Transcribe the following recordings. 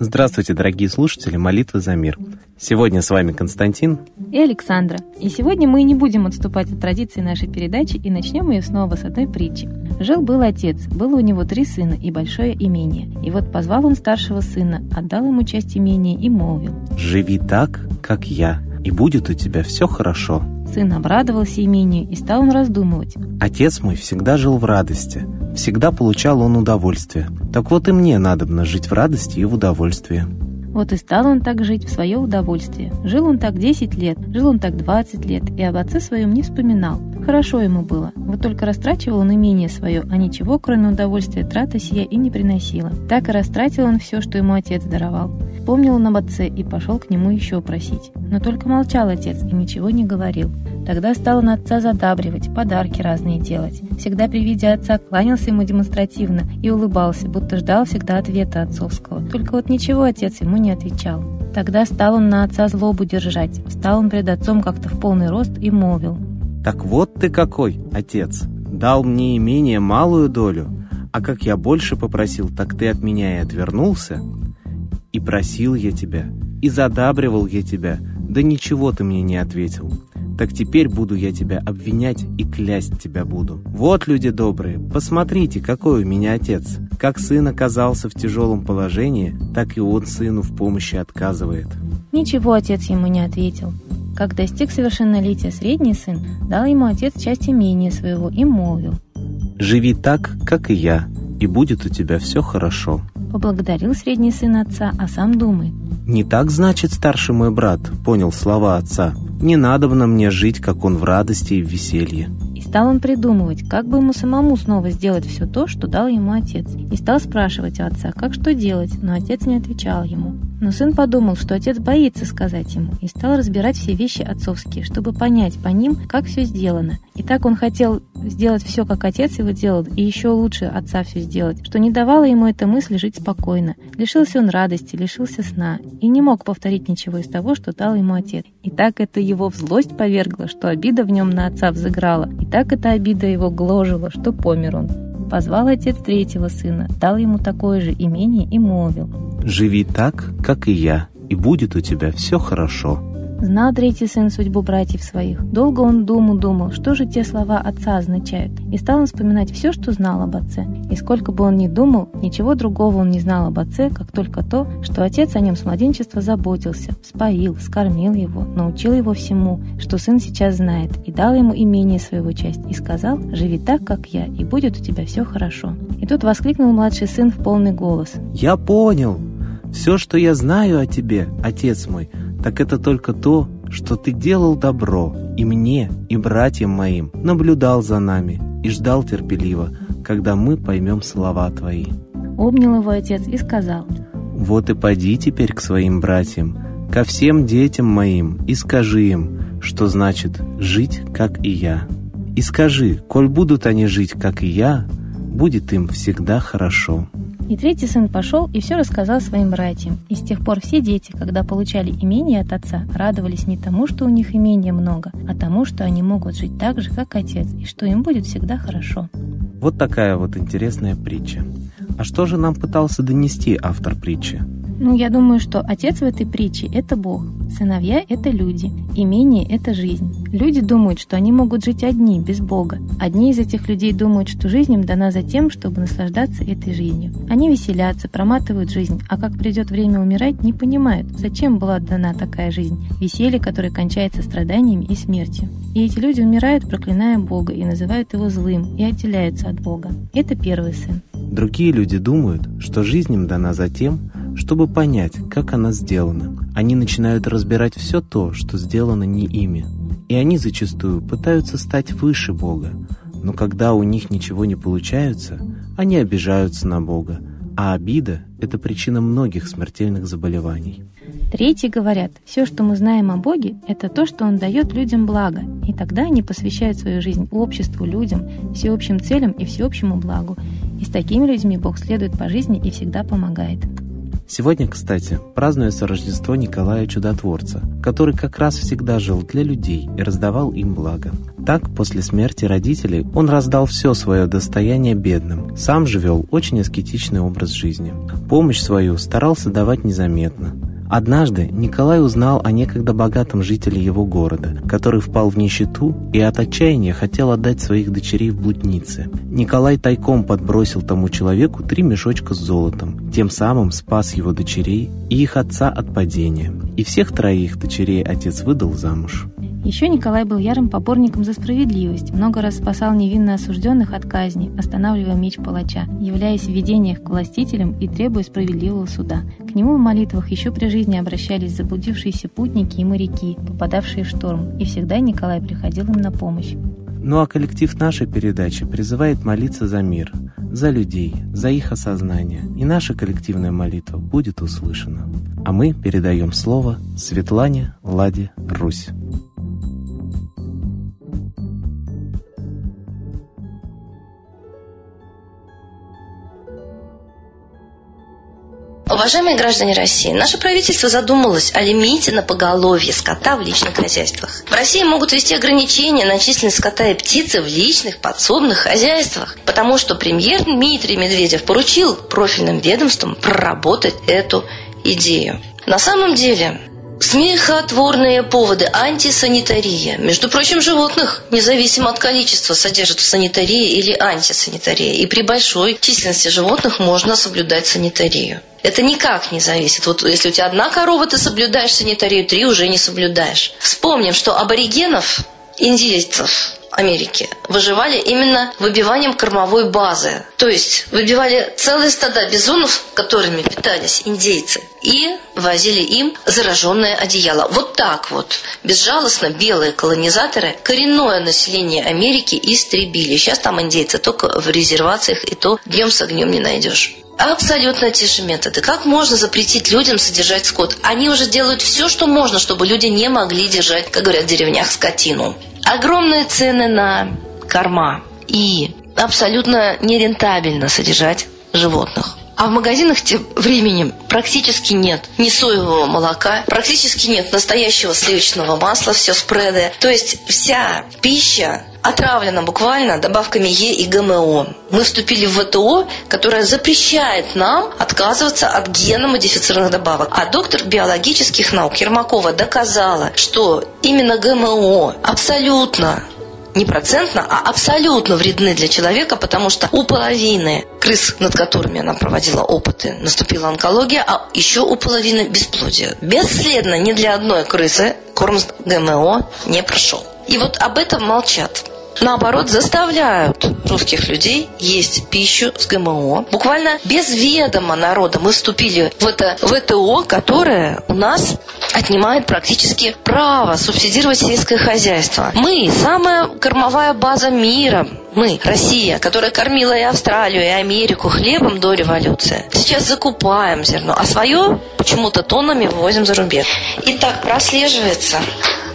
Здравствуйте, дорогие слушатели «Молитвы за мир». Сегодня с вами Константин и Александра. И сегодня мы не будем отступать от традиции нашей передачи и начнем ее снова с одной притчи. Жил-был отец, было у него три сына и большое имение. И вот позвал он старшего сына, отдал ему часть имения и молвил. «Живи так, как я, и будет у тебя все хорошо». Сын обрадовался имению, и стал он раздумывать. Отец мой всегда жил в радости, всегда получал он удовольствие. Так вот и мне надобно жить в радости и в удовольствии. Вот и стал он так жить в свое удовольствие. Жил он так 10 лет, жил он так 20 лет, и об отце своем не вспоминал. Хорошо ему было, вот только растрачивал он имение свое, а ничего, кроме удовольствия, трата сия и не приносила. Так и растратил он все, что ему отец даровал. Помнил он об отце и пошел к нему еще просить. Но только молчал отец и ничего не говорил. Тогда стал он отца задабривать, подарки разные делать. Всегда при виде отца кланялся ему демонстративно и улыбался, будто ждал всегда ответа отцовского. Только вот ничего отец ему не отвечал. Тогда стал он на отца злобу держать. Встал он пред отцом как-то в полный рост и молвил. «Так вот ты какой, отец! Дал мне имение малую долю, а как я больше попросил, так ты от меня и отвернулся. И просил я тебя, и задабривал я тебя, да ничего ты мне не ответил так теперь буду я тебя обвинять и клясть тебя буду. Вот, люди добрые, посмотрите, какой у меня отец. Как сын оказался в тяжелом положении, так и он сыну в помощи отказывает». Ничего отец ему не ответил. Как достиг совершеннолетия средний сын, дал ему отец часть имения своего и молвил. «Живи так, как и я, и будет у тебя все хорошо». Поблагодарил средний сын отца, а сам думает. «Не так, значит, старший мой брат, понял слова отца. Не надобно мне жить, как он в радости и в веселье. И стал он придумывать, как бы ему самому снова сделать все то, что дал ему отец. И стал спрашивать отца, как что делать, но отец не отвечал ему. Но сын подумал, что отец боится сказать ему, и стал разбирать все вещи отцовские, чтобы понять по ним, как все сделано. И так он хотел сделать все, как отец его делал, и еще лучше отца все сделать, что не давало ему эта мысль жить спокойно. Лишился он радости, лишился сна, и не мог повторить ничего из того, что дал ему отец. И так это его в злость повергло, что обида в нем на отца взыграла, и так эта обида его гложила, что помер он. Позвал отец третьего сына, дал ему такое же имение и молвил. «Живи так, как и я, и будет у тебя все хорошо». Знал третий сын судьбу братьев своих. Долго он думу думал, что же те слова отца означают. И стал он вспоминать все, что знал об отце. И сколько бы он ни думал, ничего другого он не знал об отце, как только то, что отец о нем с младенчества заботился, споил, скормил его, научил его всему, что сын сейчас знает, и дал ему имение своего часть, и сказал, живи так, как я, и будет у тебя все хорошо. И тут воскликнул младший сын в полный голос. «Я понял! Все, что я знаю о тебе, отец мой, так это только то, что ты делал добро и мне, и братьям моим, наблюдал за нами и ждал терпеливо, когда мы поймем слова твои». Обнял его отец и сказал, «Вот и поди теперь к своим братьям, ко всем детям моим, и скажи им, что значит «жить, как и я». И скажи, коль будут они жить, как и я, будет им всегда хорошо». И третий сын пошел и все рассказал своим братьям. И с тех пор все дети, когда получали имение от отца, радовались не тому, что у них имения много, а тому, что они могут жить так же, как отец, и что им будет всегда хорошо. Вот такая вот интересная притча. А что же нам пытался донести автор притчи? Ну, я думаю, что отец в этой притче – это Бог, сыновья – это люди, имение – это жизнь. Люди думают, что они могут жить одни, без Бога. Одни из этих людей думают, что жизнь им дана за тем, чтобы наслаждаться этой жизнью. Они веселятся, проматывают жизнь, а как придет время умирать, не понимают, зачем была дана такая жизнь, веселье, которое кончается страданиями и смертью. И эти люди умирают, проклиная Бога, и называют его злым, и отделяются от Бога. Это первый сын. Другие люди думают, что жизнь им дана за тем, чтобы понять, как она сделана. Они начинают разбирать все то, что сделано не ими. И они зачастую пытаются стать выше Бога. Но когда у них ничего не получается, они обижаются на Бога. А обида – это причина многих смертельных заболеваний. Третьи говорят, все, что мы знаем о Боге, это то, что Он дает людям благо, и тогда они посвящают свою жизнь обществу, людям, всеобщим целям и всеобщему благу. И с такими людьми Бог следует по жизни и всегда помогает. Сегодня, кстати, празднуется Рождество Николая Чудотворца, который как раз всегда жил для людей и раздавал им благо. Так, после смерти родителей, он раздал все свое достояние бедным, сам же вел очень аскетичный образ жизни. Помощь свою старался давать незаметно, Однажды Николай узнал о некогда богатом жителе его города, который впал в нищету и от отчаяния хотел отдать своих дочерей в блудницы. Николай тайком подбросил тому человеку три мешочка с золотом, тем самым спас его дочерей и их отца от падения. И всех троих дочерей отец выдал замуж. Еще Николай был ярым поборником за справедливость, много раз спасал невинно осужденных от казни, останавливая меч палача, являясь в видениях к властителям и требуя справедливого суда. К нему в молитвах еще при жизни обращались заблудившиеся путники и моряки, попадавшие в шторм, и всегда Николай приходил им на помощь. Ну а коллектив нашей передачи призывает молиться за мир, за людей, за их осознание, и наша коллективная молитва будет услышана. А мы передаем слово Светлане Ладе Русь. Уважаемые граждане России, наше правительство задумалось о лимите на поголовье скота в личных хозяйствах. В России могут ввести ограничения на численность скота и птицы в личных подсобных хозяйствах, потому что премьер Дмитрий Медведев поручил профильным ведомствам проработать эту идею. На самом деле, Смехотворные поводы антисанитария. Между прочим, животных, независимо от количества, содержат в санитарии или антисанитарии. И при большой численности животных можно соблюдать санитарию. Это никак не зависит. Вот если у тебя одна корова, ты соблюдаешь санитарию, три уже не соблюдаешь. Вспомним, что аборигенов, индейцев, Америки выживали именно выбиванием кормовой базы. То есть выбивали целые стада бизонов, которыми питались индейцы, и возили им зараженное одеяло. Вот так вот, безжалостно белые колонизаторы коренное население Америки истребили. Сейчас там индейцы только в резервациях, и то днем с огнем не найдешь. Абсолютно те же методы. Как можно запретить людям содержать скот? Они уже делают все, что можно, чтобы люди не могли держать, как говорят в деревнях, скотину. Огромные цены на корма. И абсолютно нерентабельно содержать животных. А в магазинах тем временем практически нет ни соевого молока, практически нет настоящего сливочного масла, все спреды. То есть вся пища отравлена буквально добавками Е и ГМО. Мы вступили в ВТО, которое запрещает нам отказываться от генно-модифицированных добавок. А доктор биологических наук Ермакова доказала, что именно ГМО абсолютно не процентно, а абсолютно вредны для человека, потому что у половины крыс, над которыми она проводила опыты, наступила онкология, а еще у половины бесплодие. Бесследно ни для одной крысы корм с ГМО не прошел. И вот об этом молчат наоборот, заставляют русских людей есть пищу с ГМО. Буквально без ведома народа мы вступили в это ВТО, которое у нас отнимает практически право субсидировать сельское хозяйство. Мы самая кормовая база мира. Мы, Россия, которая кормила и Австралию, и Америку хлебом до революции, сейчас закупаем зерно, а свое почему-то тоннами вывозим за рубеж. И так прослеживается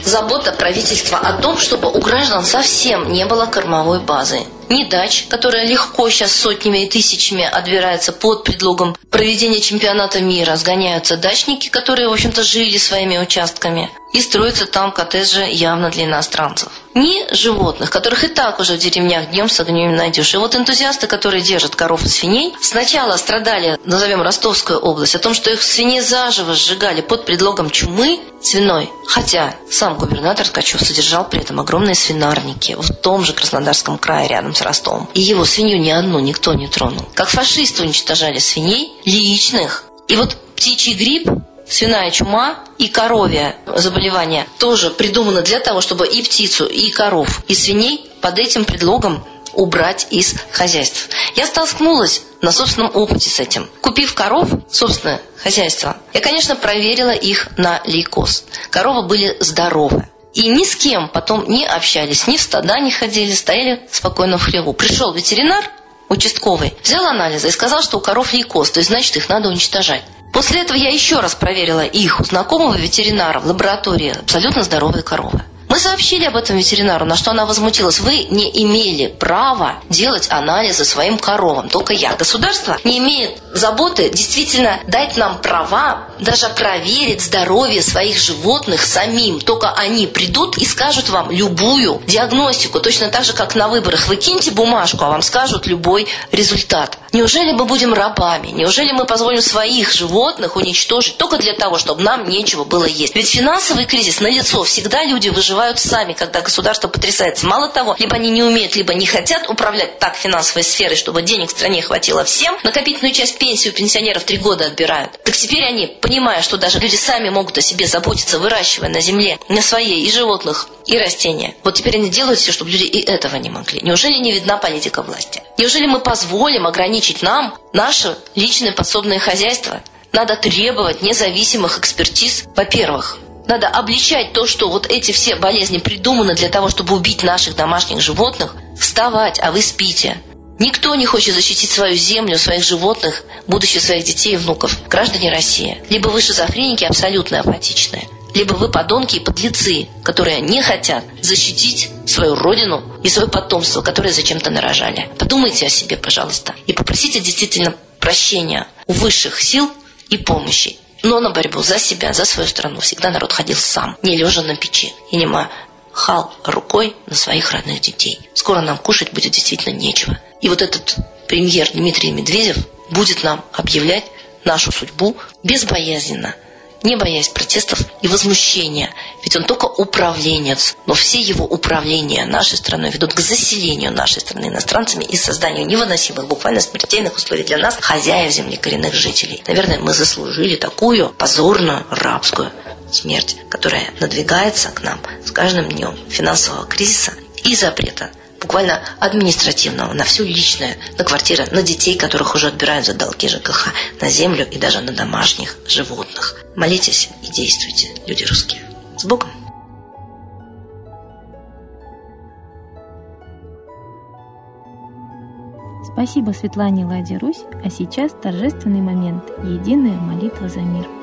забота правительства о том, чтобы у граждан совсем не было кормовой базы. Ни дач, которая легко сейчас сотнями и тысячами отбирается под предлогом проведения чемпионата мира. Сгоняются дачники, которые, в общем-то, жили своими участками. И строятся там коттеджи явно для иностранцев ни животных, которых и так уже в деревнях днем с огнем не найдешь. И вот энтузиасты, которые держат коров и свиней, сначала страдали, назовем Ростовскую область, о том, что их свиней заживо сжигали под предлогом чумы свиной. Хотя сам губернатор Ткачев содержал при этом огромные свинарники в том же Краснодарском крае рядом с Ростовом. И его свинью ни одну никто не тронул. Как фашисты уничтожали свиней личных. И вот птичий грипп свиная чума и коровье заболевание тоже придумано для того, чтобы и птицу, и коров, и свиней под этим предлогом убрать из хозяйств. Я столкнулась на собственном опыте с этим. Купив коров, собственное хозяйство, я, конечно, проверила их на лейкоз. Коровы были здоровы. И ни с кем потом не общались, ни в стада не ходили, стояли спокойно в хлеву. Пришел ветеринар, участковый, взял анализы и сказал, что у коров лейкоз, то есть значит их надо уничтожать. После этого я еще раз проверила их у знакомого ветеринара в лаборатории. Абсолютно здоровые коровы. Мы сообщили об этом ветеринару, на что она возмутилась. Вы не имели права делать анализы своим коровам. Только я. Государство не имеет заботы действительно дать нам права даже проверить здоровье своих животных самим. Только они придут и скажут вам любую диагностику, точно так же, как на выборах. Вы киньте бумажку, а вам скажут любой результат. Неужели мы будем рабами? Неужели мы позволим своих животных уничтожить только для того, чтобы нам нечего было есть? Ведь финансовый кризис на лицо. Всегда люди выживают сами, когда государство потрясается. Мало того, либо они не умеют, либо не хотят управлять так финансовой сферой, чтобы денег в стране хватило всем. Накопительную часть пенсии у пенсионеров три года отбирают. Так теперь они, понимая, что даже люди сами могут о себе заботиться, выращивая на земле, на своей и животных, и растения. Вот теперь они делают все, чтобы люди и этого не могли. Неужели не видна политика власти? Неужели мы позволим ограничить нам наше личное подсобное хозяйство? Надо требовать независимых экспертиз, во-первых. Надо обличать то, что вот эти все болезни придуманы для того, чтобы убить наших домашних животных. Вставать, а вы спите. Никто не хочет защитить свою землю, своих животных, будущее своих детей и внуков. Граждане России. Либо вы шизофреники абсолютно апатичные, либо вы подонки и подлецы, которые не хотят защитить свою родину и свое потомство, которое зачем-то нарожали. Подумайте о себе, пожалуйста, и попросите действительно прощения у высших сил и помощи. Но на борьбу за себя, за свою страну всегда народ ходил сам, не лежа на печи и не махал рукой на своих родных детей. Скоро нам кушать будет действительно нечего. И вот этот премьер Дмитрий Медведев будет нам объявлять нашу судьбу безбоязненно, не боясь протестов и возмущения. Ведь он только управленец, но все его управления нашей страной ведут к заселению нашей страны иностранцами и созданию невыносимых, буквально смертельных условий для нас, хозяев земли, коренных жителей. Наверное, мы заслужили такую позорную рабскую смерть, которая надвигается к нам с каждым днем финансового кризиса и запрета буквально административного, на все личное, на квартиры, на детей, которых уже отбирают за долги ЖКХ, на землю и даже на домашних животных. Молитесь и действуйте, люди русские. С Богом! Спасибо Светлане Ладе Русь, а сейчас торжественный момент – единая молитва за мир –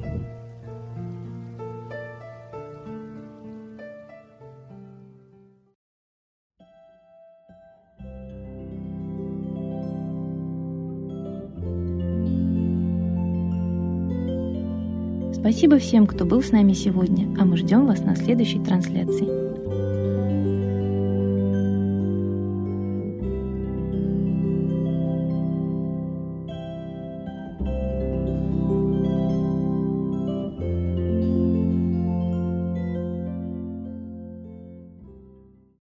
Спасибо всем, кто был с нами сегодня, а мы ждем вас на следующей трансляции.